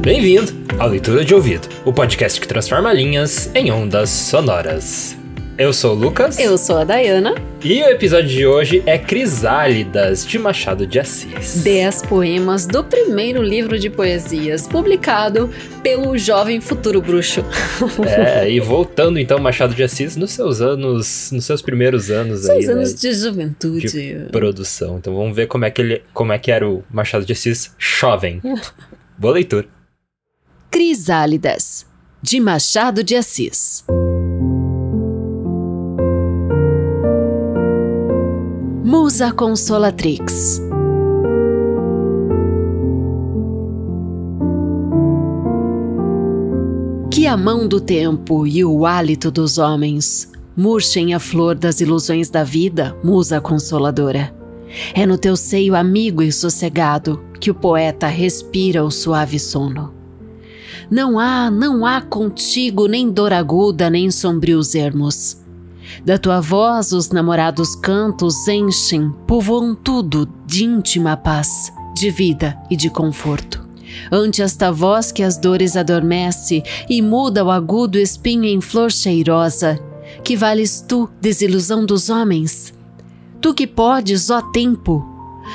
Bem-vindo à Leitura de Ouvido, o podcast que transforma linhas em ondas sonoras. Eu sou o Lucas. Eu sou a Dayana. E o episódio de hoje é Crisálidas, de Machado de Assis. Dez poemas do primeiro livro de poesias, publicado pelo jovem futuro bruxo. É, e voltando então Machado de Assis nos seus anos, nos seus primeiros anos seus aí, anos né, de juventude. de produção. Então vamos ver como é que ele, como é que era o Machado de Assis jovem. Boa leitura. Crisálidas, de Machado de Assis. Musa Consolatrix. Que a mão do tempo e o hálito dos homens murchem a flor das ilusões da vida, musa consoladora. É no teu seio amigo e sossegado que o poeta respira o suave sono. Não há, não há contigo nem dor aguda, nem sombrios ermos. Da tua voz os namorados cantos enchem, povoam tudo de íntima paz, de vida e de conforto. Ante esta voz que as dores adormece e muda o agudo espinho em flor cheirosa, que vales tu, desilusão dos homens? Tu que podes, ó tempo,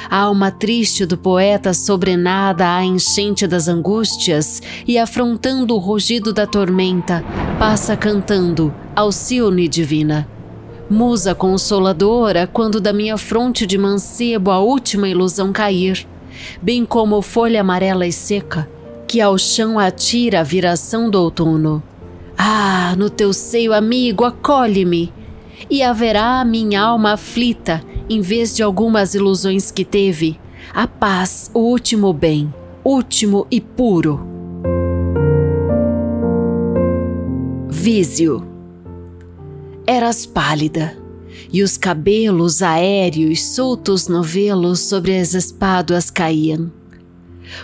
a alma triste do poeta sobrenada à enchente das angústias e afrontando o rugido da tormenta, passa cantando Alcione divina. Musa consoladora, quando da minha fronte de mancebo a última ilusão cair, bem como folha amarela e seca, que ao chão atira a viração do outono. Ah, no teu seio amigo, acolhe-me, e haverá minha alma aflita, em vez de algumas ilusões que teve, a paz, o último bem, último e puro. Vísio. Eras pálida, e os cabelos aéreos soltos novelos sobre as espáduas caíam.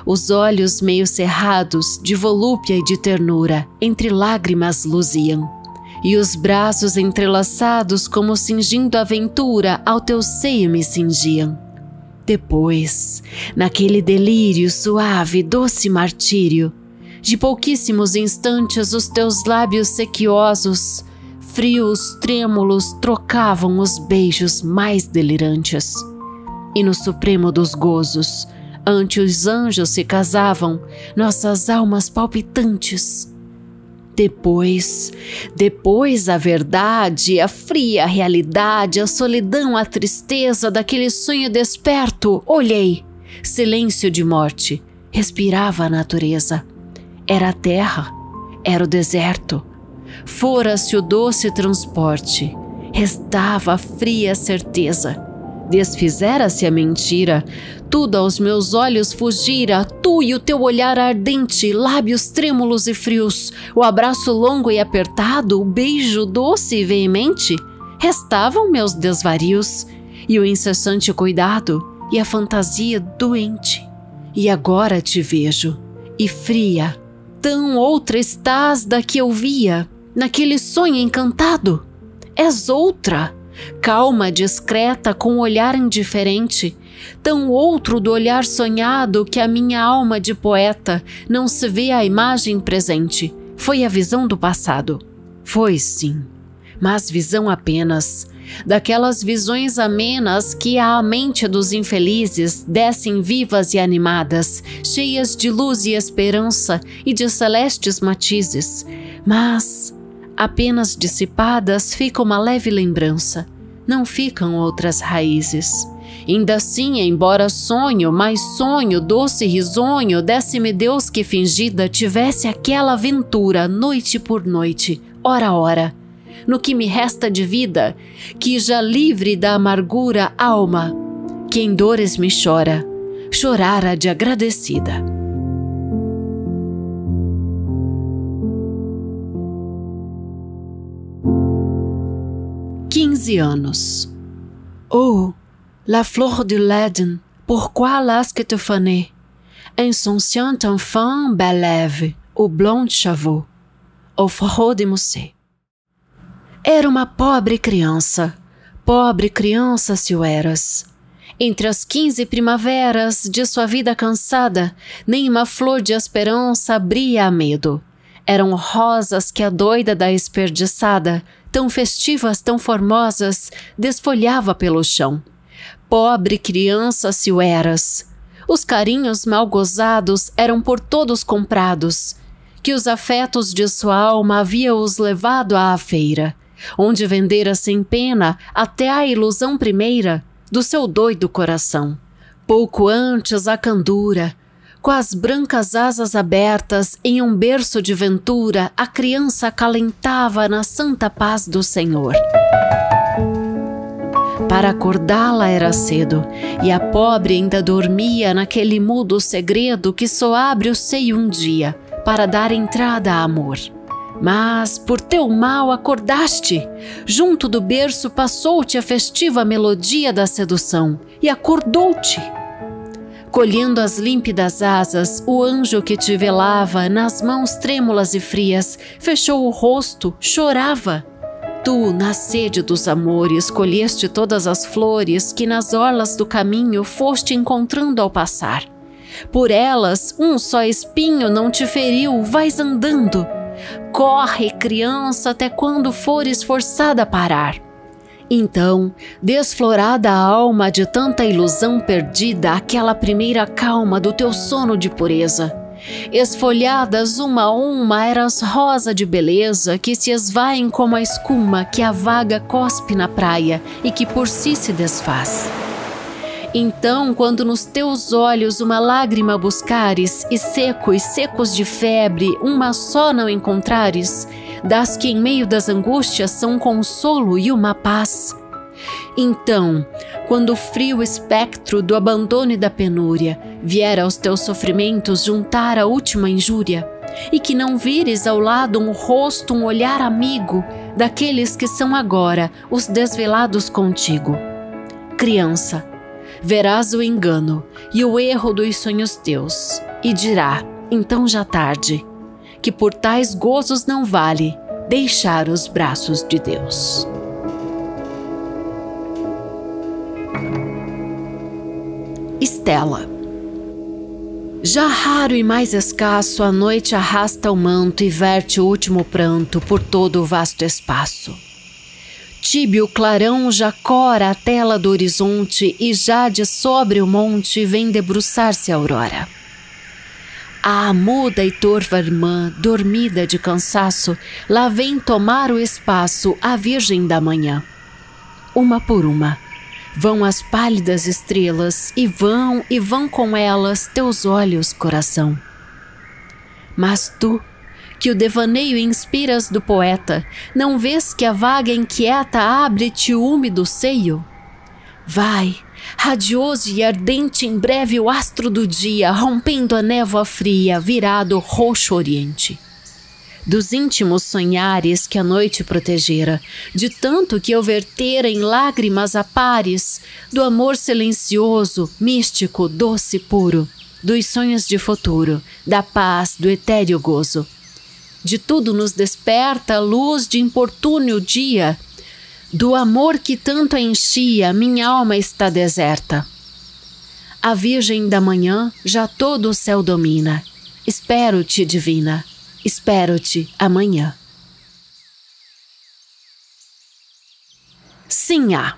Os olhos meio cerrados, de volúpia e de ternura, entre lágrimas luziam e os braços entrelaçados, como cingindo a aventura, ao teu seio me cingiam. Depois, naquele delírio suave, doce martírio, de pouquíssimos instantes os teus lábios sequiosos, frios, trêmulos, trocavam os beijos mais delirantes. E no supremo dos gozos, ante os anjos se casavam nossas almas palpitantes depois, depois a verdade, a fria realidade, a solidão, a tristeza daquele sonho desperto, olhei. Silêncio de morte. Respirava a natureza. Era a terra, era o deserto. Fora-se o doce transporte. Restava a fria certeza. Desfizera-se a mentira, tudo aos meus olhos fugira, tu e o teu olhar ardente, lábios trêmulos e frios, o abraço longo e apertado, o beijo doce e veemente. Restavam meus desvarios, e o incessante cuidado, e a fantasia doente. E agora te vejo, e fria, tão outra estás da que eu via, naquele sonho encantado. És outra calma, discreta, com um olhar indiferente, tão outro do olhar sonhado que a minha alma de poeta não se vê a imagem presente. Foi a visão do passado. Foi sim, mas visão apenas. Daquelas visões amenas que à mente dos infelizes descem vivas e animadas, cheias de luz e esperança e de celestes matizes, mas apenas dissipadas fica uma leve lembrança, não ficam outras raízes. Ainda assim, embora sonho, mais sonho, doce risonho, desse-me Deus que fingida tivesse aquela aventura noite por noite, hora a hora, no que me resta de vida, que já livre da amargura alma, que em dores me chora, chorara de agradecida. Quinze anos. Oh, la fleur de l'Éden, pourquoi l'asque te fané? Insouciant enfant belève, o blond chevaux, au forró de moussé. Era uma pobre criança, pobre criança se o eras. Entre as quinze primaveras de sua vida cansada, nem uma flor de esperança abria a medo. Eram rosas que a doida da esperdiçada, tão festivas, tão formosas, desfolhava pelo chão. Pobre criança se o eras. Os carinhos mal gozados eram por todos comprados, que os afetos de sua alma havia-os levado à feira, onde vendera sem pena até a ilusão primeira do seu doido coração. Pouco antes a candura, com as brancas asas abertas em um berço de ventura, a criança acalentava na santa paz do Senhor. Para acordá-la era cedo, e a pobre ainda dormia naquele mudo segredo que só abre o seio um dia, para dar entrada a amor. Mas por teu mal acordaste. Junto do berço passou-te a festiva melodia da sedução e acordou-te. Colhendo as límpidas asas, o anjo que te velava, nas mãos trêmulas e frias, fechou o rosto, chorava. Tu, na sede dos amores, colheste todas as flores que nas orlas do caminho foste encontrando ao passar. Por elas, um só espinho não te feriu, vais andando Corre, criança, até quando fores forçada a parar. Então, desflorada a alma de tanta ilusão perdida, aquela primeira calma do teu sono de pureza. Esfolhadas uma a uma eras rosa de beleza que se esvaem como a escuma que a vaga cospe na praia e que por si se desfaz. Então, quando nos teus olhos uma lágrima buscares, e secos, secos de febre, uma só não encontrares, das que em meio das angústias são um consolo e uma paz. Então, quando o frio espectro do abandono e da penúria vier aos teus sofrimentos juntar a última injúria, e que não vires ao lado um rosto, um olhar amigo daqueles que são agora os desvelados contigo. Criança, verás o engano e o erro dos sonhos teus, e dirá, então já tarde, que por tais gozos não vale deixar os braços de Deus. Estela já raro e mais escasso, a noite arrasta o manto e verte o último pranto por todo o vasto espaço. Tíbio clarão já cora a tela do horizonte e já de sobre o monte vem debruçar-se a aurora. A muda e torva irmã, dormida de cansaço, lá vem tomar o espaço a Virgem da Manhã. Uma por uma, vão as pálidas estrelas e vão e vão com elas teus olhos, coração. Mas tu, que o devaneio inspiras do poeta, não vês que a vaga inquieta abre-te úmido seio? Vai, radioso e ardente em breve o astro do dia, rompendo a névoa fria, virado roxo oriente. Dos íntimos sonhares que a noite protegera, de tanto que eu vertera em lágrimas a pares, do amor silencioso, místico, doce, puro, dos sonhos de futuro, da paz, do etéreo gozo de tudo nos desperta a luz de importúneo dia. Do amor que tanto enchia, minha alma está deserta. A Virgem da Manhã já todo o céu domina. Espero-te, divina, espero-te amanhã. Sim, há.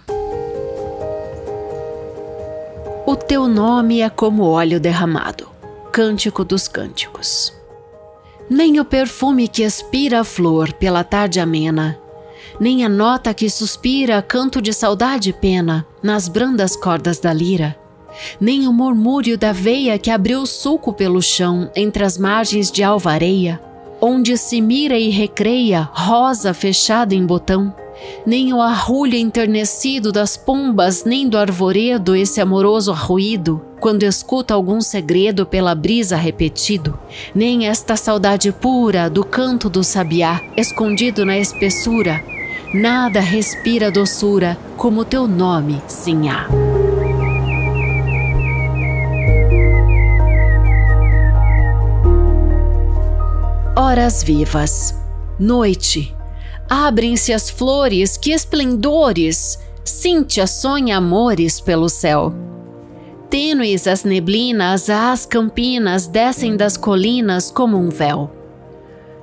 O teu nome é como óleo derramado. Cântico dos Cânticos nem o perfume que expira a flor pela tarde amena, nem a nota que suspira canto de saudade e pena nas brandas cordas da lira, nem o murmúrio da veia que abriu sulco pelo chão entre as margens de alvareia, onde se mira e recreia rosa fechada em botão, nem o arrulho enternecido das pombas, nem do arvoredo esse amoroso ruído, quando escuta algum segredo pela brisa repetido, nem esta saudade pura do canto do sabiá, escondido na espessura, nada respira doçura como teu nome, Sinhá. Horas vivas, noite, abrem-se as flores, que esplendores, Cíntia sonha amores pelo céu Tênues as neblinas, as campinas descem das colinas como um véu.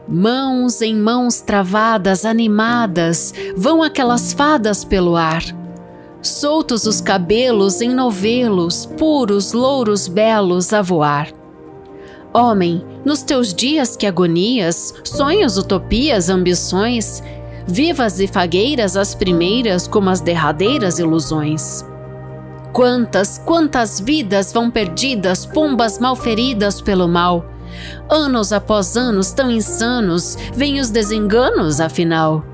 Mãos em mãos travadas, animadas, vão aquelas fadas pelo ar. Soltos os cabelos em novelos, puros louros belos a voar. Homem, nos teus dias que agonias, sonhos, utopias, ambições, vivas e fagueiras as primeiras como as derradeiras ilusões. Quantas, quantas vidas vão perdidas, pombas mal feridas pelo mal. Anos após anos tão insanos, vêm os desenganos, afinal.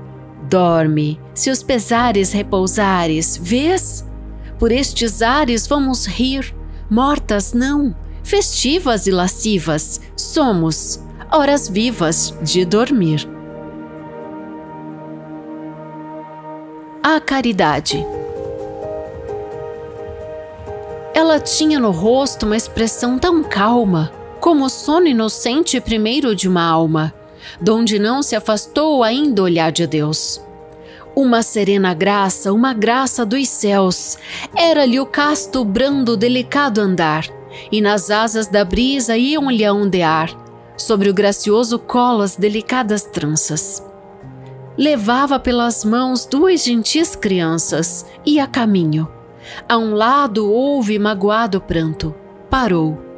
Dorme, se os pesares repousares, vês? Por estes ares vamos rir, mortas não, festivas e lascivas, somos, horas vivas de dormir. A caridade. Ela tinha no rosto uma expressão tão calma, como o sono inocente primeiro de uma alma, donde não se afastou ainda o olhar de Deus. Uma serena graça, uma graça dos céus, era-lhe o casto, brando, delicado andar, e nas asas da brisa iam-lhe a ondear, sobre o gracioso colo as delicadas tranças. Levava pelas mãos duas gentis crianças, e a caminho a um lado houve magoado pranto. Parou.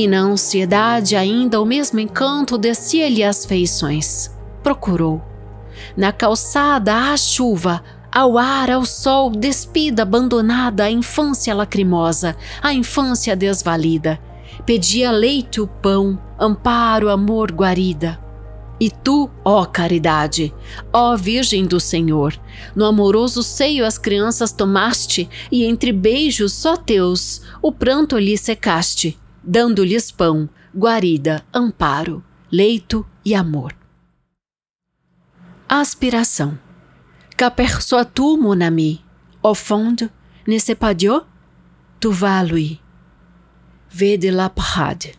E na ansiedade ainda o mesmo encanto descia-lhe as feições. Procurou. Na calçada à chuva, ao ar, ao sol, despida, abandonada, a infância lacrimosa, a infância desvalida. Pedia leite o pão, amparo, amor, guarida. E tu, ó caridade, ó Virgem do Senhor, no amoroso seio as crianças tomaste, e entre beijos só teus, o pranto lhe secaste, dando-lhes pão, guarida, amparo, leito e amor. Aspiração. Qu'aperçois-tu, mon ami, au fond, n'est-ce pas? Tu vas. Vede la parade.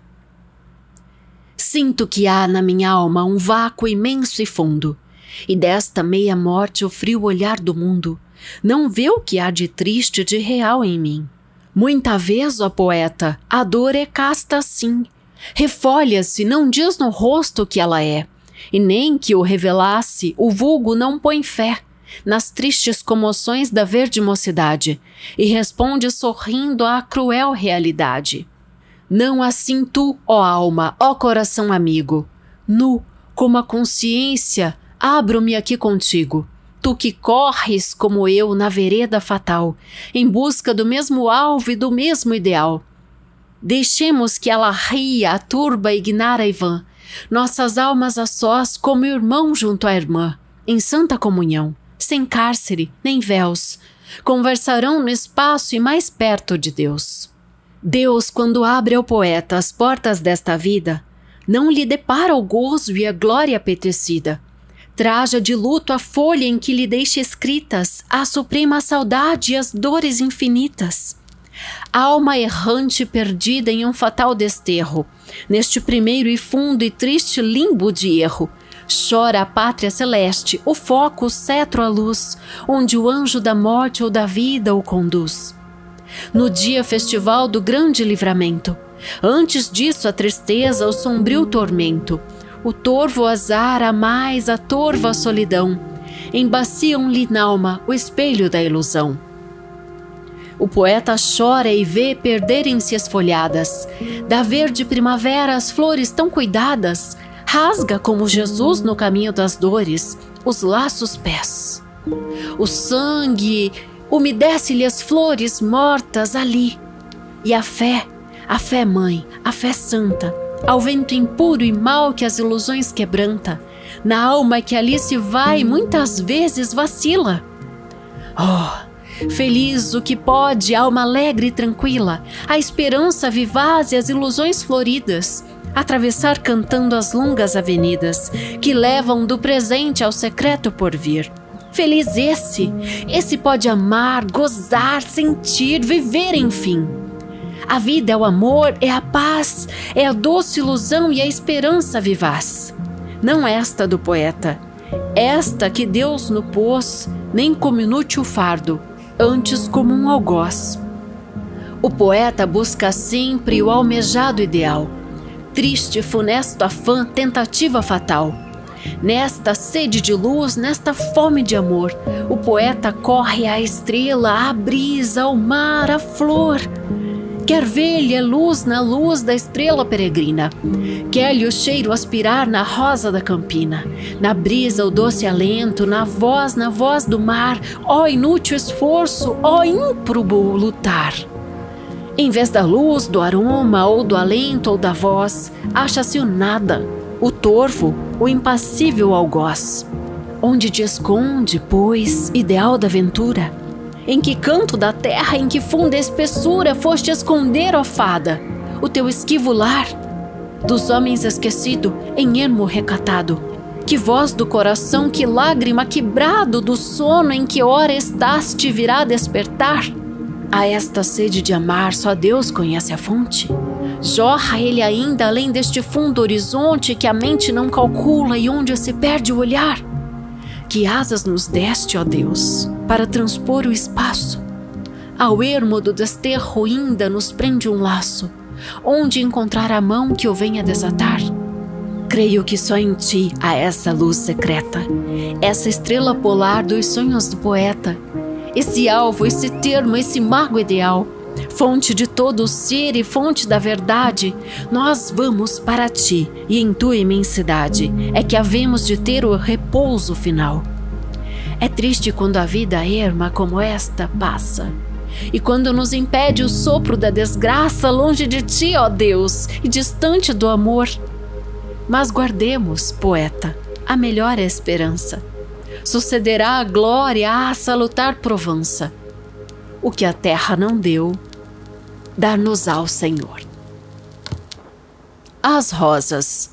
Sinto que há na minha alma um vácuo imenso e fundo, e desta meia morte o frio olhar do mundo não vê o que há de triste de real em mim. Muita vez, ó poeta, a dor é casta assim, refolha-se, não diz no rosto que ela é, e nem que o revelasse, o vulgo não põe fé nas tristes comoções da verde mocidade, e responde sorrindo à cruel realidade. Não assim tu, ó alma, ó coração amigo. Nu, como a consciência, abro-me aqui contigo. Tu que corres como eu na vereda fatal, em busca do mesmo alvo e do mesmo ideal. Deixemos que ela ria, a turba ignara vã, nossas almas a sós como irmão junto à irmã, em santa comunhão, sem cárcere nem véus, conversarão no espaço e mais perto de Deus. Deus, quando abre ao poeta as portas desta vida, não lhe depara o gozo e a glória apetecida. Traja de luto a folha em que lhe deixa escritas a suprema saudade e as dores infinitas. Alma errante perdida em um fatal desterro, neste primeiro e fundo e triste limbo de erro, chora a pátria celeste, o foco, o cetro, a luz, onde o anjo da morte ou da vida o conduz no dia festival do grande livramento. Antes disso, a tristeza, o sombrio tormento, o torvo azar, a mais a torva solidão, embaciam-lhe n'alma o espelho da ilusão. O poeta chora e vê perderem-se as folhadas, da verde primavera as flores tão cuidadas, rasga como Jesus no caminho das dores os laços pés. O sangue umedece-lhe as flores mortas ali. E a fé, a fé mãe, a fé santa, ao vento impuro e mau que as ilusões quebranta, na alma que ali se vai muitas vezes vacila. Oh, feliz o que pode, alma alegre e tranquila, a esperança vivaz e as ilusões floridas, atravessar cantando as longas avenidas que levam do presente ao secreto porvir. Feliz esse! Esse pode amar, gozar, sentir, viver, enfim. A vida é o amor, é a paz, é a doce ilusão e a esperança vivaz. Não esta do poeta, esta que Deus no pôs, nem como inútil fardo, antes como um algoz. O poeta busca sempre o almejado ideal. Triste, funesto afã, tentativa fatal. Nesta sede de luz, nesta fome de amor, o poeta corre à estrela, à brisa, ao mar, à flor. Quer ver-lhe a luz na luz da estrela peregrina. Quer-lhe o cheiro aspirar na rosa da campina. Na brisa o doce alento, na voz, na voz do mar. Ó inútil esforço, ó ímprobo lutar. Em vez da luz, do aroma, ou do alento, ou da voz, acha-se o nada, o torvo, o impassível algoz. Onde te esconde, pois, ideal da aventura? Em que canto da terra, em que funda espessura foste esconder, ó fada, o teu esquivo lar? Dos homens esquecido, em ermo recatado, que voz do coração, que lágrima, que brado do sono em que hora estás te virá despertar? A esta sede de amar, só Deus conhece a fonte. Jorra ele ainda além deste fundo horizonte que a mente não calcula e onde se perde o olhar? Que asas nos deste, ó Deus, para transpor o espaço. Ao ermo do desterro ainda nos prende um laço, onde encontrar a mão que o venha desatar. Creio que só em ti há essa luz secreta, essa estrela polar dos sonhos do poeta, esse alvo, esse termo, esse mago ideal, fonte de todo o ser e fonte da verdade. Nós vamos para ti e em tua imensidade é que havemos de ter o repouso final. É triste quando a vida erma como esta passa. E quando nos impede o sopro da desgraça longe de ti, ó Deus, e distante do amor. Mas guardemos, poeta, a melhor esperança. Sucederá a glória à salutar provança. O que a terra não deu, dar-nos ao Senhor. As rosas,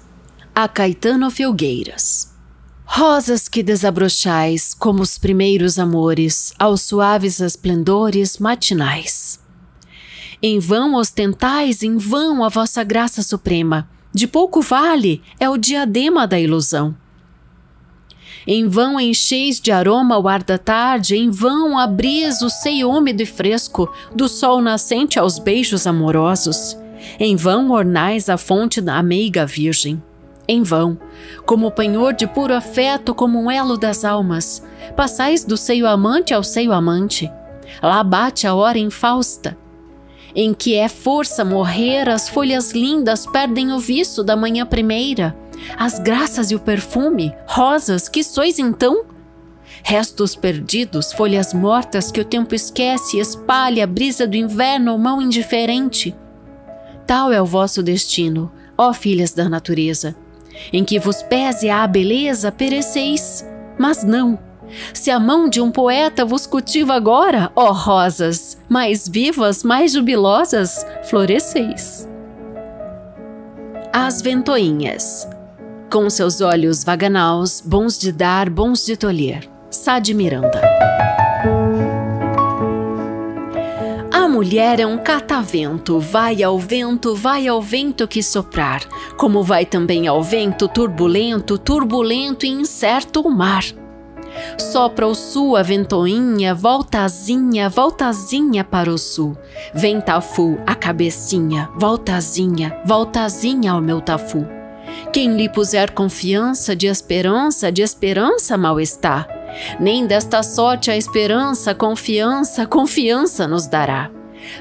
a Caetano Filgueiras. Rosas que desabrochais como os primeiros amores aos suaves esplendores matinais. Em vão ostentais, em vão a vossa graça suprema, de pouco vale é o diadema da ilusão. Em vão encheis de aroma o ar da tarde, em vão abris o seio úmido e fresco do sol nascente aos beijos amorosos. Em vão ornais a fonte da meiga virgem. Em vão, como penhor de puro afeto, como um elo das almas, passais do seio amante ao seio amante. Lá bate a hora infausta, em que é força morrer, as folhas lindas perdem o viço da manhã primeira as graças e o perfume, rosas, que sois então? Restos perdidos, folhas mortas que o tempo esquece espalha a brisa do inverno mão indiferente. Tal é o vosso destino, ó filhas da natureza, em que vos pese a beleza, pereceis. Mas não, se a mão de um poeta vos cultiva agora, ó rosas, mais vivas, mais jubilosas, floresceis. As ventoinhas com seus olhos vaganaus, bons de dar, bons de tolher. Sá de Miranda. A mulher é um catavento, vai ao vento, vai ao vento que soprar, como vai também ao vento turbulento, turbulento e incerto o mar. Sopra o sul a ventoinha, voltazinha, voltazinha para o sul. Vem tafu, a cabecinha, voltazinha, voltazinha ao meu tafu. Quem lhe puser confiança de esperança, de esperança mal está. Nem desta sorte a esperança, confiança, confiança nos dará.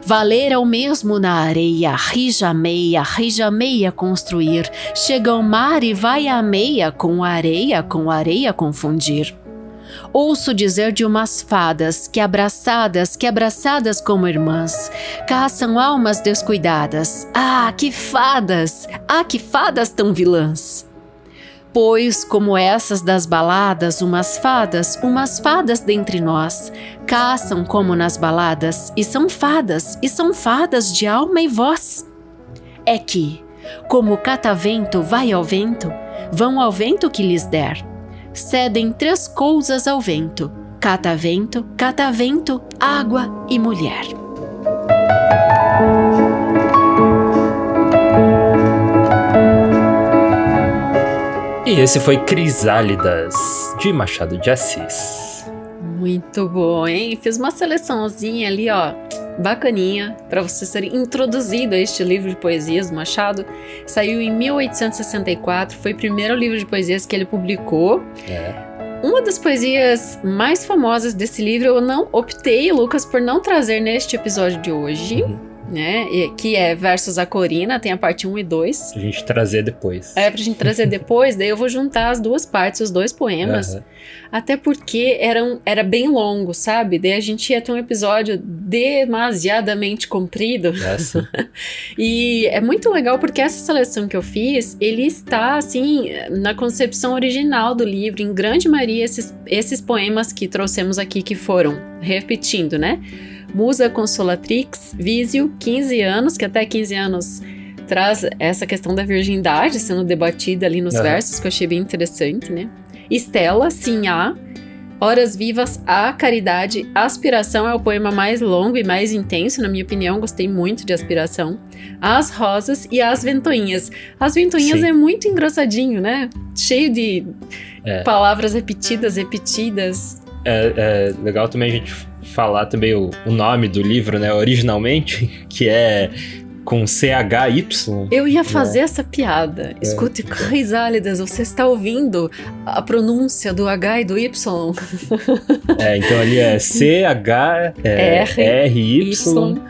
Valer é o mesmo na areia, rija meia, rija meia construir. Chega ao mar e vai à meia, com areia, com areia confundir. Ouço dizer de umas fadas que abraçadas, que abraçadas como irmãs, caçam almas descuidadas. Ah, que fadas! Ah, que fadas tão vilãs! Pois, como essas das baladas, umas fadas, umas fadas dentre nós, caçam como nas baladas, e são fadas, e são fadas de alma e voz. É que, como o catavento vai ao vento, vão ao vento que lhes der cedem três coisas ao vento: catavento, catavento, água e mulher. E esse foi Crisálidas, de Machado de Assis. Muito bom, hein? Fiz uma seleçãozinha ali, ó, bacaninha para você ser introduzido a este livro de poesias do Machado. Saiu em 1864, foi o primeiro livro de poesias que ele publicou. É. Uma das poesias mais famosas desse livro eu não optei, Lucas, por não trazer neste episódio de hoje. Uhum. Né, que é Versos a Corina, tem a parte 1 e 2. A gente trazer depois. É, pra gente trazer depois, daí eu vou juntar as duas partes, os dois poemas. Uhum. Até porque eram, era bem longo, sabe? Daí a gente ia ter um episódio demasiadamente comprido. Essa. e é muito legal porque essa seleção que eu fiz, ele está, assim, na concepção original do livro. Em grande maioria, esses, esses poemas que trouxemos aqui, que foram, repetindo, né? Musa Consolatrix, Vísio, 15 anos, que até 15 anos traz essa questão da virgindade sendo debatida ali nos Uhum. versos, que eu achei bem interessante, né? Estela, sim, há. Horas Vivas, a Caridade. Aspiração é o poema mais longo e mais intenso, na minha opinião. Gostei muito de Aspiração. As Rosas e As Ventoinhas. As Ventoinhas Sim. é muito engraçadinho, né? Cheio de É. palavras repetidas, repetidas. É, é legal também a gente falar também o, o nome do livro, né? Originalmente, que é com CHY. Eu ia fazer essa piada. Escute, Crisálidas, você está ouvindo a pronúncia do H e do Y? É, então ali é CH é, R, RY, Y.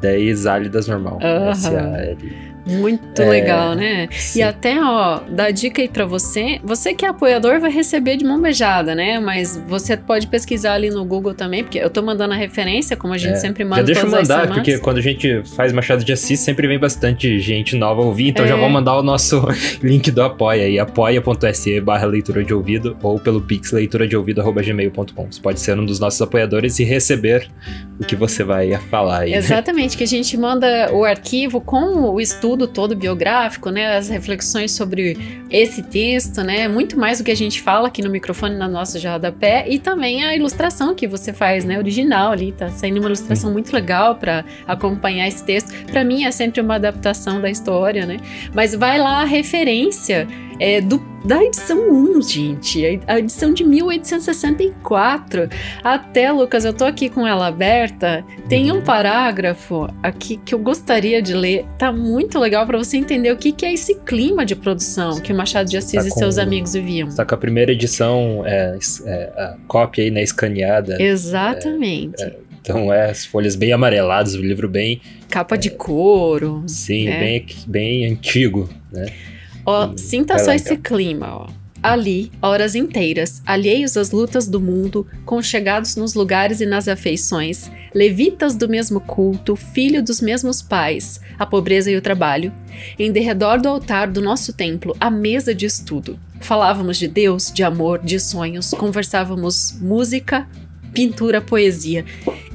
daí Zálidas normal. Aham. S-A-L. Muito É, legal, né? sim. E até, ó, dá dica aí pra você. Você que é apoiador vai receber de mão beijada, né? Mas você pode pesquisar ali no Google também, porque eu tô mandando a referência, como a gente É. sempre manda Já deixa eu mandar, porque quando a gente faz Machado de Assis, sempre vem bastante gente nova ouvir, então É. já vou mandar o nosso link do Apoia aí, apoia.se barra leitura de ouvido, ou pelo pix leitura de ouvido.gmail.com. Você pode ser um dos nossos apoiadores e receber o que você vai falar aí. Exatamente, que a gente manda o arquivo com o estudo todo biográfico, né? As reflexões sobre esse texto, né? Muito mais do que a gente fala aqui no microfone na nossa já pé e também a ilustração que você faz, né? Original ali, tá saindo uma ilustração muito legal para acompanhar esse texto. Para mim é sempre uma adaptação da história, né? Mas vai lá a referência é, do, da edição 1, gente, a edição de 1864. Até, Lucas, eu tô aqui com ela aberta. Tem um parágrafo aqui que eu gostaria de ler. Tá muito legal para você entender o que, que é esse clima de produção que o Machado de Assis Tá e com- seus amigos viviam. Tá com a primeira edição, é, é, a cópia aí, né, escaneada. Exatamente. Então é as folhas bem amareladas, o livro bem, Capa de couro. sim, É. bem, bem antigo, né? Ó, Hum, sinta vai só esse clima, ó. Ali, horas inteiras, alheios às lutas do mundo, conchegados nos lugares e nas afeições, levitas do mesmo culto, filho dos mesmos pais, a pobreza e o trabalho, em derredor do altar do nosso templo, a mesa de estudo. Falávamos de Deus, de amor, de sonhos, conversávamos música, pintura, poesia.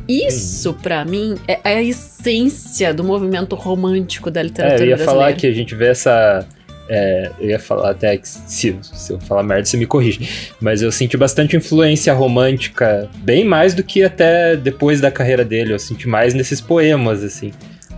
Isso, pra mim, é a essência do movimento romântico da É, literatura eu ia brasileira. falar que a gente vê essa. É, eu ia falar até que se, se eu falar merda, você me corrige. Mas eu senti bastante influência romântica, bem mais do que até depois da carreira dele. Eu senti mais nesses poemas, assim.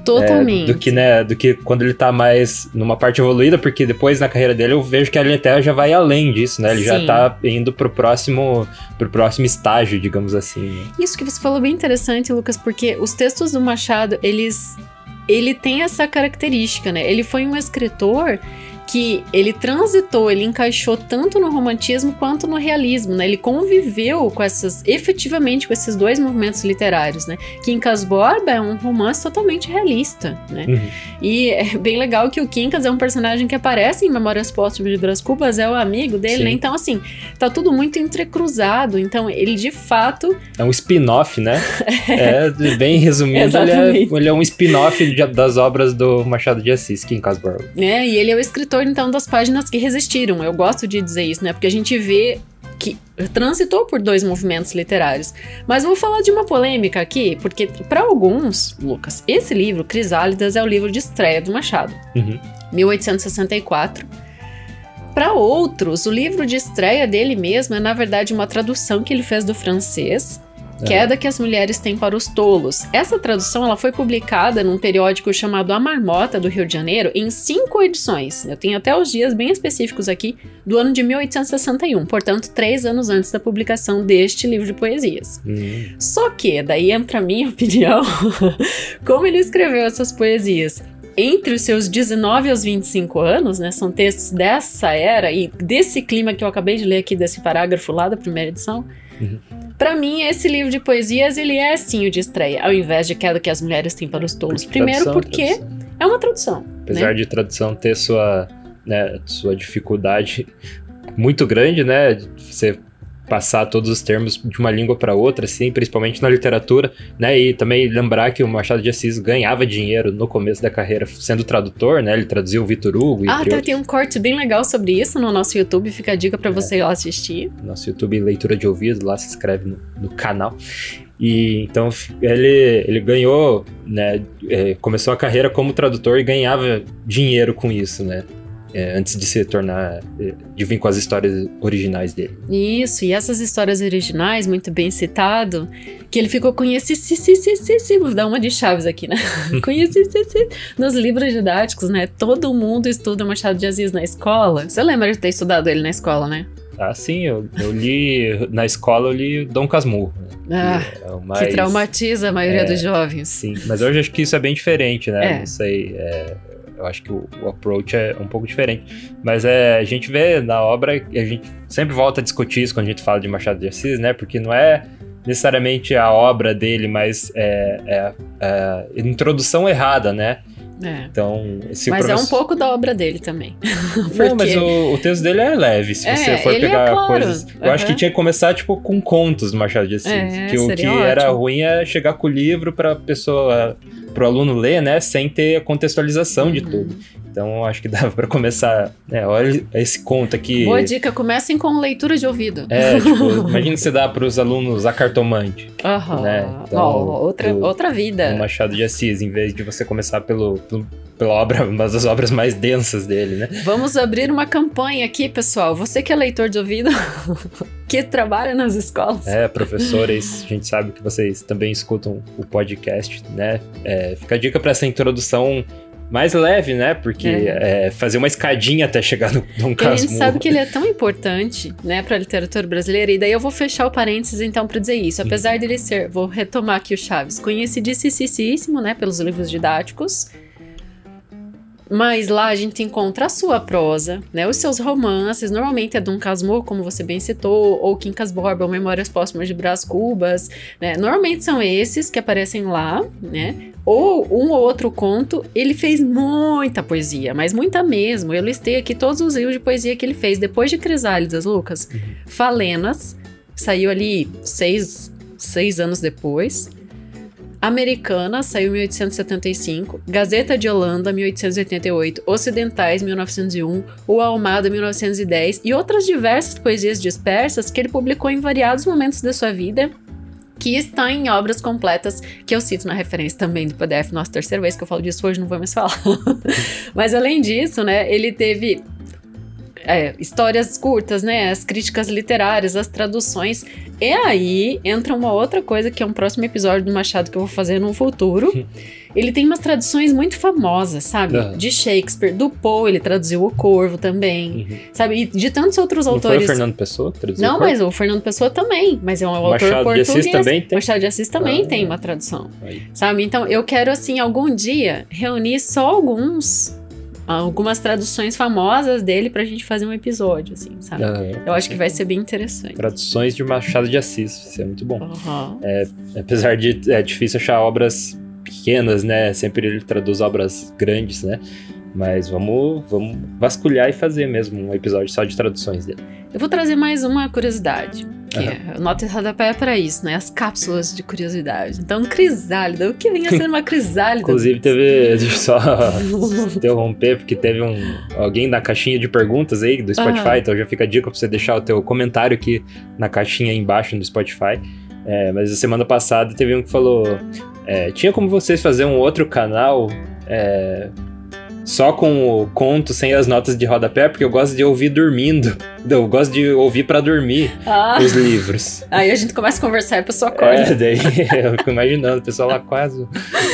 Totalmente. É, do que, né, do que quando ele tá mais numa parte evoluída, porque depois na carreira dele eu vejo que ele até já vai além disso, né? Ele já Sim. tá indo pro próximo, pro próximo estágio, digamos assim. Isso que você falou é bem interessante, Lucas, porque os textos do Machado, eles ele tem essa característica, né? Ele foi um escritor que ele transitou, ele encaixou tanto no romantismo quanto no realismo, né? Ele conviveu com essas, efetivamente, com esses dois movimentos literários, né? Quincas Borba é um romance totalmente realista, né? Uhum. E é bem legal que o Quincas é um personagem que aparece em Memórias Póstumas de Brás Cubas, é o amigo dele, Sim. né? Então, assim, tá tudo muito entrecruzado. Então, ele de fato É um spin-off, né? É, bem resumindo, ele é, ele é um spin-off das obras do Machado de Assis, Kim Casborgo. né? E ele é o escritor, então, das páginas que resistiram. Eu gosto de dizer isso, né? Porque a gente vê que transitou por dois movimentos literários. Mas vou falar de uma polêmica aqui, porque para alguns, Lucas, esse livro, Crisálidas, é o livro de estreia do Machado, Uhum. 1864. Para outros, o livro de estreia dele mesmo é, na verdade, uma tradução que ele fez do francês Queda que as mulheres têm para os tolos. Essa tradução ela foi publicada num periódico chamado A Marmota do Rio de Janeiro em cinco edições. Eu tenho até os dias bem específicos aqui do ano de 1861, portanto três anos antes da publicação deste livro de poesias. Hum. Só que daí entra a minha opinião, como ele escreveu essas poesias entre os seus 19 aos 25 anos, né? São textos dessa era e desse clima que eu acabei de ler aqui desse parágrafo lá da primeira edição. Uhum. Para mim, esse livro de poesias, ele é sim o de estreia, ao invés de Queda que as Mulheres Têm para os Tolos. Primeiro Tradução, porque tradução. é uma tradução. Apesar né? de tradução ter sua, né, sua dificuldade muito grande, né? Você passar todos os termos de uma língua para outra, assim, principalmente na literatura, né? E também lembrar que o Machado de Assis ganhava dinheiro no começo da carreira sendo tradutor, né? Ele traduziu o Vitor Hugo e Ah, tá, outros. tem um corte bem legal sobre isso no nosso YouTube, fica a dica para você ir lá assistir. nosso YouTube Leitura de Ouvido, lá se inscreve no, no canal. E então ele, ele ganhou, né? é, começou a carreira como tradutor e ganhava dinheiro com isso, né? É, antes de se tornar. é, de vir com as histórias originais dele. Isso, e essas histórias originais, muito bem citado, que ele ficou conhecidíssimo, vou dar uma de chaves aqui, né? conhecidíssimo nos livros didáticos, né? Todo mundo estuda Machado de Assis na escola. Você lembra de ter estudado ele na escola, né? Ah, sim, eu, eu li. Na escola eu li Dom Casmurro. Né, Ah, é que mais- traumatiza a maioria é, dos jovens. Sim, mas hoje acho que isso é bem diferente, né? É. Não sei. é, eu acho que o, o approach é um pouco diferente. Mas é, a gente vê na obra, a gente sempre volta a discutir isso quando a gente fala de Machado de Assis, né? Porque não é necessariamente a obra dele, mas é, é a introdução errada, né? É. Então, se o Mas é um professor- pouco da obra dele também. Não, mas Porque- o, o texto dele é leve, se É, você for é pegar claro. coisas. Eu acho que tinha que começar, tipo, com contos do Machado de Assis. É, que o que seria era ótimo. ruim é chegar com o livro pra pessoa, pro aluno ler, né, sem ter a contextualização de Uhum. tudo. Então, acho que dava pra começar, né, olha esse conto aqui. Boa dica, comecem com leitura de ouvido. É, tipo, imagina você dá pros alunos a cartomante, Aham. né, então, Ó, outra, o- outra vida. do Machado de Assis, em vez de você começar pelo, pelo- pela obra, uma das obras mais densas dele, né? Vamos abrir uma campanha aqui, pessoal. Você que é leitor de ouvido, que trabalha nas escolas. É, professores, a gente sabe que vocês também escutam o podcast, né? É, fica a dica para essa introdução mais leve, né? Porque é, fazer uma escadinha até chegar no Dom Porque a gente sabe que ele é tão importante, né, para a literatura brasileira, e daí eu vou fechar o parênteses então para dizer isso. Apesar dele ser, vou retomar aqui o Chaves, conhecidíssimo, né, pelos livros didáticos, mas lá a gente encontra a sua prosa, né, os seus romances, normalmente é Dom Casmurro, como você bem citou, ou Quincas Borba, ou Memórias Póstumas de Brás Cubas, né, normalmente são esses que aparecem lá, né, ou um ou outro conto, ele fez muita poesia, mas muita mesmo. Eu listei aqui todos os livros de poesia que ele fez. Depois de Crisálidas, Lucas, Falenas, saiu ali seis, seis anos depois. Americana, saiu em 1875. Gazeta de Holanda, 1888. Ocidentais, 1901. O Almada, 1910. E outras diversas poesias dispersas que ele publicou em variados momentos da sua vida que está em obras completas, que eu cito na referência também do PDF, nossa terceira vez que eu falo disso hoje, não vou mais falar. Mas além disso, né, ele teve é, histórias curtas, né, as críticas literárias, as traduções, e aí entra uma outra coisa que é um próximo episódio do Machado que eu vou fazer no futuro. Ele tem umas traduções muito famosas, sabe? Aham. De Shakespeare, do Poe, ele traduziu O Corvo também, Uhum. sabe? E de tantos outros Não foi o autores. Fernando Pessoa que traduziu Não, o mas o Fernando Pessoa também, mas é um autor Machado de português. Assis também tem? Machado de Assis também Ah. tem uma tradução, Aí. sabe? Então eu quero assim algum dia reunir só alguns algumas traduções famosas dele pra gente fazer um episódio assim, sabe? Aham. Eu acho que vai ser bem interessante. Traduções de Machado de Assis, isso é muito bom. Aham. Apesar de é difícil achar obras pequenas, né? Sempre ele traduz obras grandes, né? Mas vamos, vamos vasculhar e fazer mesmo um episódio só de traduções dele. Eu vou trazer mais uma curiosidade. Que Aham. é, nota e rodapé é pra isso, né? As cápsulas de curiosidade. Então, crisálida. O que vem a ser uma crisálida? Inclusive teve, deixa eu só interromper, porque teve um alguém na caixinha de perguntas aí do Spotify, Aham. então já fica a dica pra você deixar o teu comentário aqui na caixinha aí embaixo no Spotify. É, mas a semana passada teve um que falou: é, tinha como vocês fazer um outro canal é, só com o conto, sem as notas de rodapé, porque eu gosto de ouvir dormindo. Eu gosto de ouvir para dormir Ah, os livros. aí a gente começa a conversar e a pessoa acorda. É, daí eu fico imaginando, o pessoal lá quase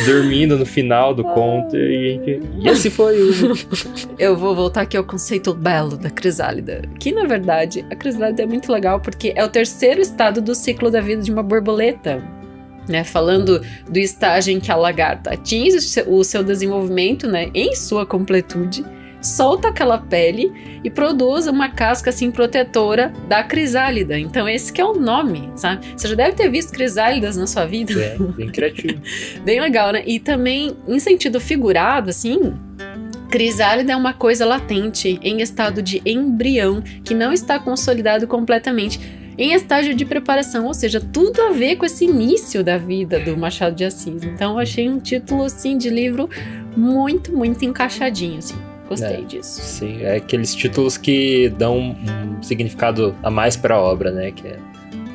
dormindo no final do conto. E, e esse foi o. Eu vou voltar aqui ao conceito belo da crisálida. Que, na verdade, a crisálida é muito legal porque é o terceiro estado do ciclo da vida de uma borboleta. Né, falando do estágio em que a lagarta atinge o seu- desenvolvimento né, em sua completude, solta aquela pele e produz uma casca assim protetora da crisálida. Então esse que é o nome, sabe? Você já deve ter visto crisálidas na sua vida. É, bem criativo. Bem legal, né? E também, em sentido figurado, assim, crisálida é uma coisa latente, em estado de embrião, que não está consolidado completamente, em estágio de preparação, ou seja, tudo a ver com esse início da vida do Machado de Assis. Então, eu achei um título, assim, de livro muito, muito encaixadinho, assim. Gostei É. disso. Sim, é aqueles títulos que dão um significado a mais para a obra, né? Que é,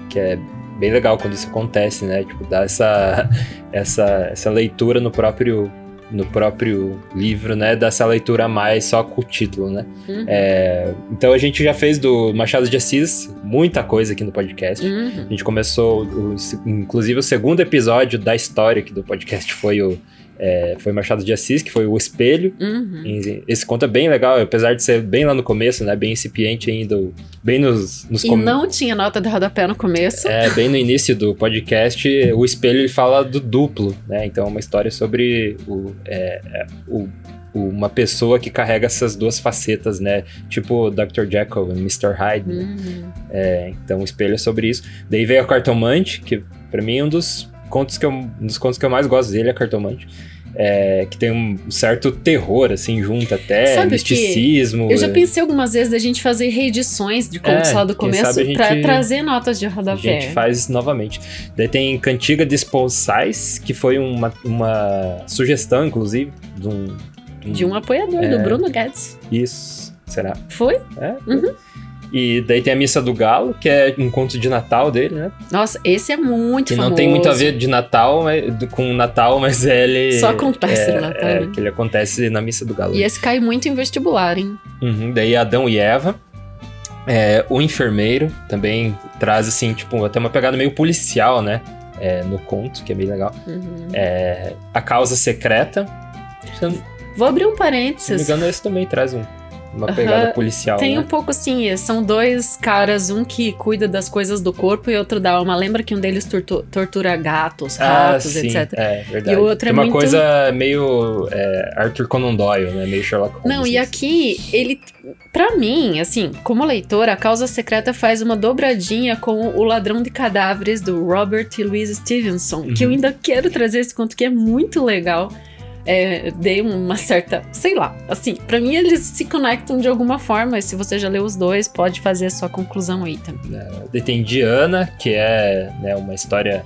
que é bem legal quando isso acontece, né? Tipo, dar essa, essa, essa leitura no próprio, no próprio livro, né? Dar essa leitura a mais só com o título, né? Uhum. É, então a gente já fez do Machado de Assis muita coisa aqui no podcast. Uhum. A gente começou, o- inclusive, o segundo episódio da história aqui do podcast foi o é, foi Machado de Assis, que foi o Espelho. Uhum. Esse conto é bem legal, apesar de ser bem lá no começo, né? Bem incipiente ainda, bem nos, nos E com- não tinha nota de rodapé no começo. É, bem no início do podcast, o espelho ele fala do duplo, né? Então é uma história sobre o, é, é, o- uma pessoa que carrega essas duas facetas, né? Tipo Dr. Jekyll e Mr. Hyde. né? Uhum. É, então o espelho é sobre isso. Daí veio a Cartomante, que pra mim é um dos contos que eu, um dos contos que eu mais gosto dele, é a Cartomante. É, que tem um certo terror, assim, junto até, Sabe misticismo. Eu já é. pensei algumas vezes da gente fazer reedições de contos É, lá do começo a gente- pra trazer notas de A rodapé. gente faz novamente. Daí tem Cantiga de Esponsais, que foi uma, uma sugestão, inclusive, de um. De um apoiador, É. do Bruno Guedes. Isso, será? Foi? É? Uhum. E daí tem a Missa do Galo, que é um conto de Natal dele, né? Nossa, esse é muito Que famoso. não tem muito a ver de Natal com Natal, mas ele. Só acontece é, no Natal, É, né? que ele acontece na Missa do Galo. E esse cai muito em vestibular, hein? Uhum, daí Adão e Eva. É, o enfermeiro também traz, assim, tipo, até uma pegada meio policial, né? É, no conto, que é bem legal. Uhum. É, a causa secreta. Se não Vou abrir um me parênteses. engano, esse também traz um- uma pegada policial, Tem né? um pouco assim, são dois caras, um que cuida das coisas do corpo e outro da alma. Lembra que um deles tortu- tortura gatos, Ah, ratos, sim, etc. é verdade. E o outro é uma muito- coisa meio é, Arthur Conan Doyle, né? Meio Sherlock Holmes. Não, e assim. aqui, ele. Pra mim, assim, como leitora, a Causa Secreta faz uma dobradinha com O Ladrão de Cadáveres do Robert Louis Stevenson, que eu Uhum. ainda quero trazer esse conto que é muito legal. É, dei uma certa, sei lá, assim, pra mim eles se conectam de alguma forma. E se você já leu os dois, pode fazer a sua conclusão aí também. Daí tem Diana, que é né, uma história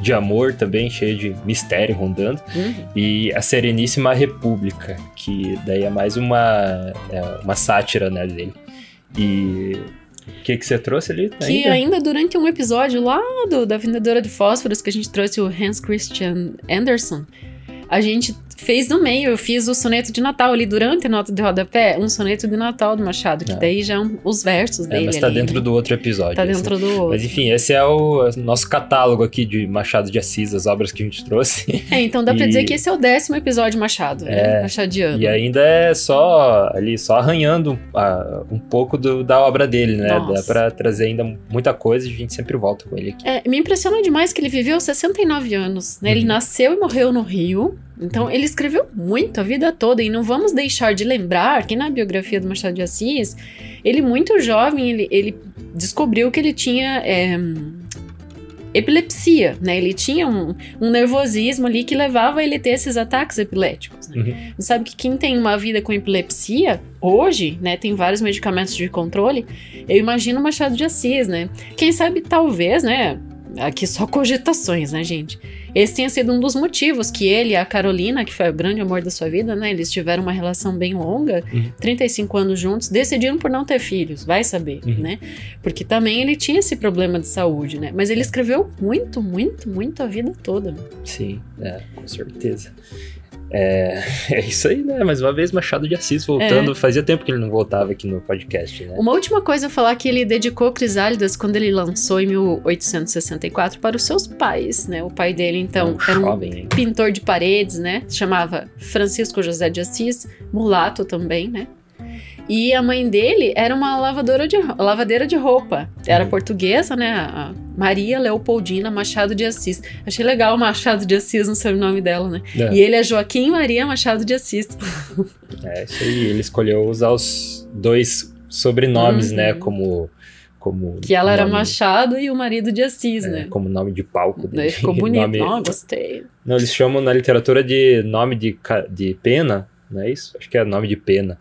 de amor também, cheia de mistério rondando. Uhum. E a Sereníssima República, que daí é mais uma, é, uma sátira né, dele. E o que, que você trouxe ali? Que ainda durante um episódio lá do, da Vendedora de Fósforos, que a gente trouxe o Hans Christian Andersen, a gente fez no meio, eu fiz o soneto de Natal ali durante a nota de rodapé, um soneto de Natal do Machado, que Ah. daí já é os versos É, dele. mas tá ali, dentro né? do outro episódio. Tá esse. dentro do outro. Mas enfim, esse é o nosso catálogo aqui de Machado de Assis, as obras que a gente trouxe. É, então dá pra E- dizer que esse é o décimo episódio Machado, né? É, Machadiano. E ainda é só ali, só arranhando ah, um pouco do- da obra dele, né? Nossa. Dá pra trazer ainda muita coisa e a gente sempre volta com ele aqui. É, me impressiona demais que ele viveu 69 anos, né? Ele Uhum. nasceu e morreu no Rio. Então, ele escreveu muito a vida toda. E não vamos deixar de lembrar que na biografia do Machado de Assis, ele, muito jovem, ele, ele descobriu que ele tinha é, epilepsia, né? Ele tinha um, um nervosismo ali que levava ele a ter esses ataques epiléticos. Né? Uhum. Sabe que quem tem uma vida com epilepsia, hoje, né, tem vários medicamentos de controle, eu imagino o Machado de Assis, né? Quem sabe, talvez, né? Aqui só cogitações, né, gente? Esse tenha sido um dos motivos que ele e a Carolina, que foi o grande amor da sua vida, né? Eles tiveram uma relação bem longa, Uhum. 35 anos juntos, decidiram por não ter filhos, vai saber, Uhum. né? Porque também ele tinha esse problema de saúde, né? Mas ele escreveu muito, muito, muito a vida toda. Sim, é, com certeza. É, é isso aí, né? Mais uma vez, Machado de Assis voltando. É. Fazia tempo que ele não voltava aqui no podcast, né? Uma última coisa a falar que ele dedicou Crisálidas quando ele lançou em 1864 para os seus pais, né? O pai dele, então, um era um jovem, pintor de paredes, né? Se chamava Francisco José de Assis, mulato também, né? E a mãe dele era uma lavadora de, lavadeira de roupa. Era Uhum. portuguesa, né? A Maria Leopoldina Machado de Assis. Achei legal o Machado de Assis no sobrenome dela, né? É. E ele é Joaquim Maria Machado de Assis. É isso aí. Ele escolheu usar os dois sobrenomes, Uhum. né? Como. como Que ela era nome, Machado e o marido de Assis, é, né? Como nome de palco dele. Daí ficou bonito. Nome- Não, gostei. Não, eles chamam na literatura de nome de, de pena, não é isso? Acho que é nome de pena.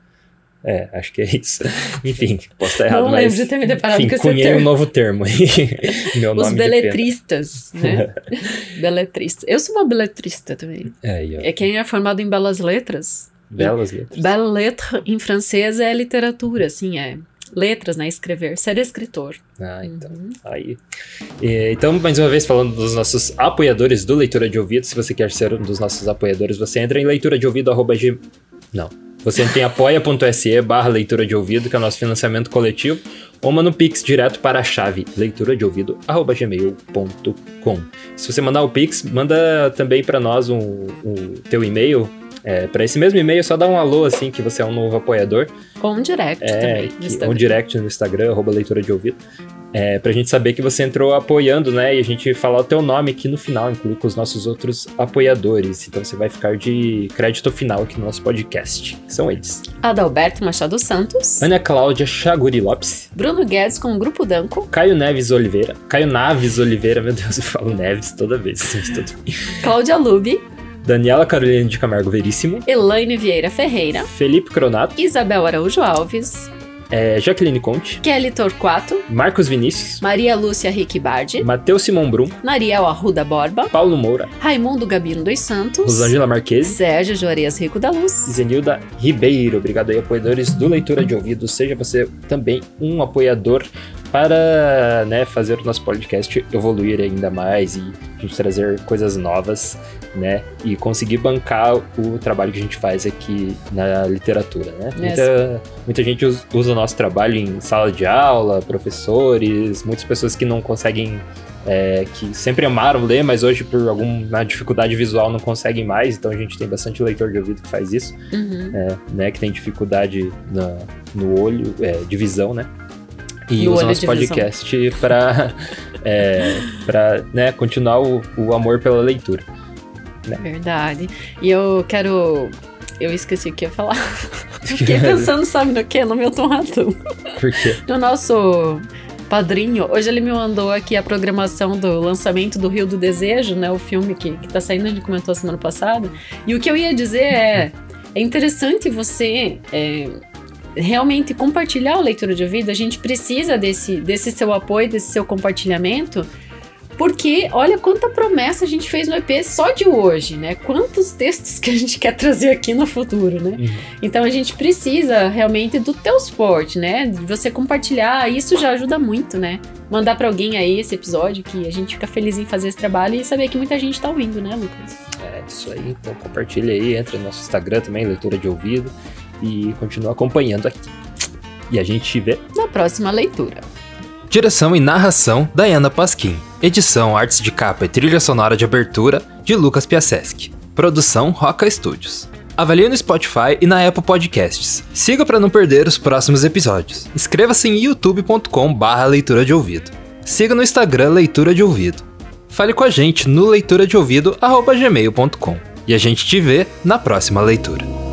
É, acho que é isso. Enfim, posso estar errado, Não mas... lembro de ter me deparado Enfim, com esse cunhei um termo. novo termo aí. Meu Os nome pena. beletristas, né? beletristas. Eu sou uma beletrista também. É, ó. É quem é formado em belas letras. Belas letras. Belle lettre em francês é literatura, assim, é letras, né? Escrever, ser escritor. Ah, então. Uhum. Aí. E, então, mais uma vez, falando dos nossos apoiadores do Leitura de Ouvido. Se você quer ser um dos nossos apoiadores, você entra em leitura de ouvido, arroba g... Não. Você entra em apoia.se barra leitura de ouvido, que é o nosso financiamento coletivo, ou manda um pix direto para a chave leitura de ouvido, arroba gmail.com. Se você mandar o pix, manda também para nós um, um teu e-mail. É, para esse mesmo e-mail, só dá um alô assim que você é um novo apoiador. Ou um direct É, também. que- um direct no Instagram, arroba leitura de ouvido. É, pra gente saber que você entrou apoiando, né? E a gente falar o teu nome aqui no final, incluir com os nossos outros apoiadores. Então você vai ficar de crédito final aqui no nosso podcast. São eles. Adalberto Machado Santos. Ana Cláudia Chaguri Lopes, Bruno Guedes com o Grupo Danco. Caio Neves Oliveira. Caio Naves Oliveira, meu Deus, eu falo Neves toda vez. bem. Cláudia Lube. Daniela Carolina de Camargo Veríssimo. Elaine Vieira Ferreira. Felipe Cronato. Isabel Araújo Alves. É, Jaqueline Conte. Kelly Torquato. Marcos Vinícius. Maria Lúcia Riquibardi. Matheus Simão Brum. Nariel Arruda Borba. Paulo Moura. Raimundo Gabino dos Santos. Rosângela Marquesi. Sérgio Juarez Rico da Luz. Zenilda Ribeiro. Obrigado aí, apoiadores do Leitura de Ouvido. Seja você também um apoiador para né, fazer o nosso podcast evoluir ainda mais e a gente trazer coisas novas, né? E conseguir bancar o trabalho que a gente faz aqui na literatura, né? Muita, muita gente us- usa o nosso trabalho em sala de aula, professores, muitas pessoas que não conseguem é, que sempre amaram ler, mas hoje por alguma dificuldade visual não conseguem mais, então a gente tem bastante leitor de ouvido que faz isso, Uhum. é, né, que tem dificuldade na- no olho, é, de visão, né? E No usa nosso podcast para é, pra, né, continuar o, o amor pela leitura. Verdade. E eu quero. Eu esqueci o que ia falar. Fiquei pensando, sabe no quê? No meu Tom Ratum. Porque No nosso padrinho. Hoje ele me mandou aqui a programação do lançamento do Rio do Desejo, né? O filme que, que tá saindo, a gente comentou semana passada. E o que eu ia dizer é. É interessante você. é, realmente compartilhar a leitura de ouvido, a gente precisa desse, desse seu apoio, desse seu compartilhamento, porque olha quanta promessa a gente fez no EP só de hoje, né? Quantos textos que a gente quer trazer aqui no futuro, né? Uhum. Então a gente precisa realmente do teu suporte, né? De você compartilhar, isso já ajuda muito, né? Mandar pra alguém aí esse episódio que a gente fica feliz em fazer esse trabalho e saber que muita gente tá ouvindo, né, Lucas? é isso aí, então compartilha aí, entra no nosso Instagram também, leitura de ouvido, e continua acompanhando aqui. E a gente te vê Na próxima leitura. Direção e narração, Diana Pasquim. Edição, artes de capa e trilha sonora de abertura, de Lucas Piaseschi. Produção, Roca Studios. Avalie no Spotify e na Apple Podcasts. Siga para não perder os próximos episódios. Inscreva-se em youtube.com barra leitura de ouvido. Siga no Instagram Leitura de Ouvido. Fale com a gente no leitura de ouvido gmail.com. E a gente te vê na próxima leitura.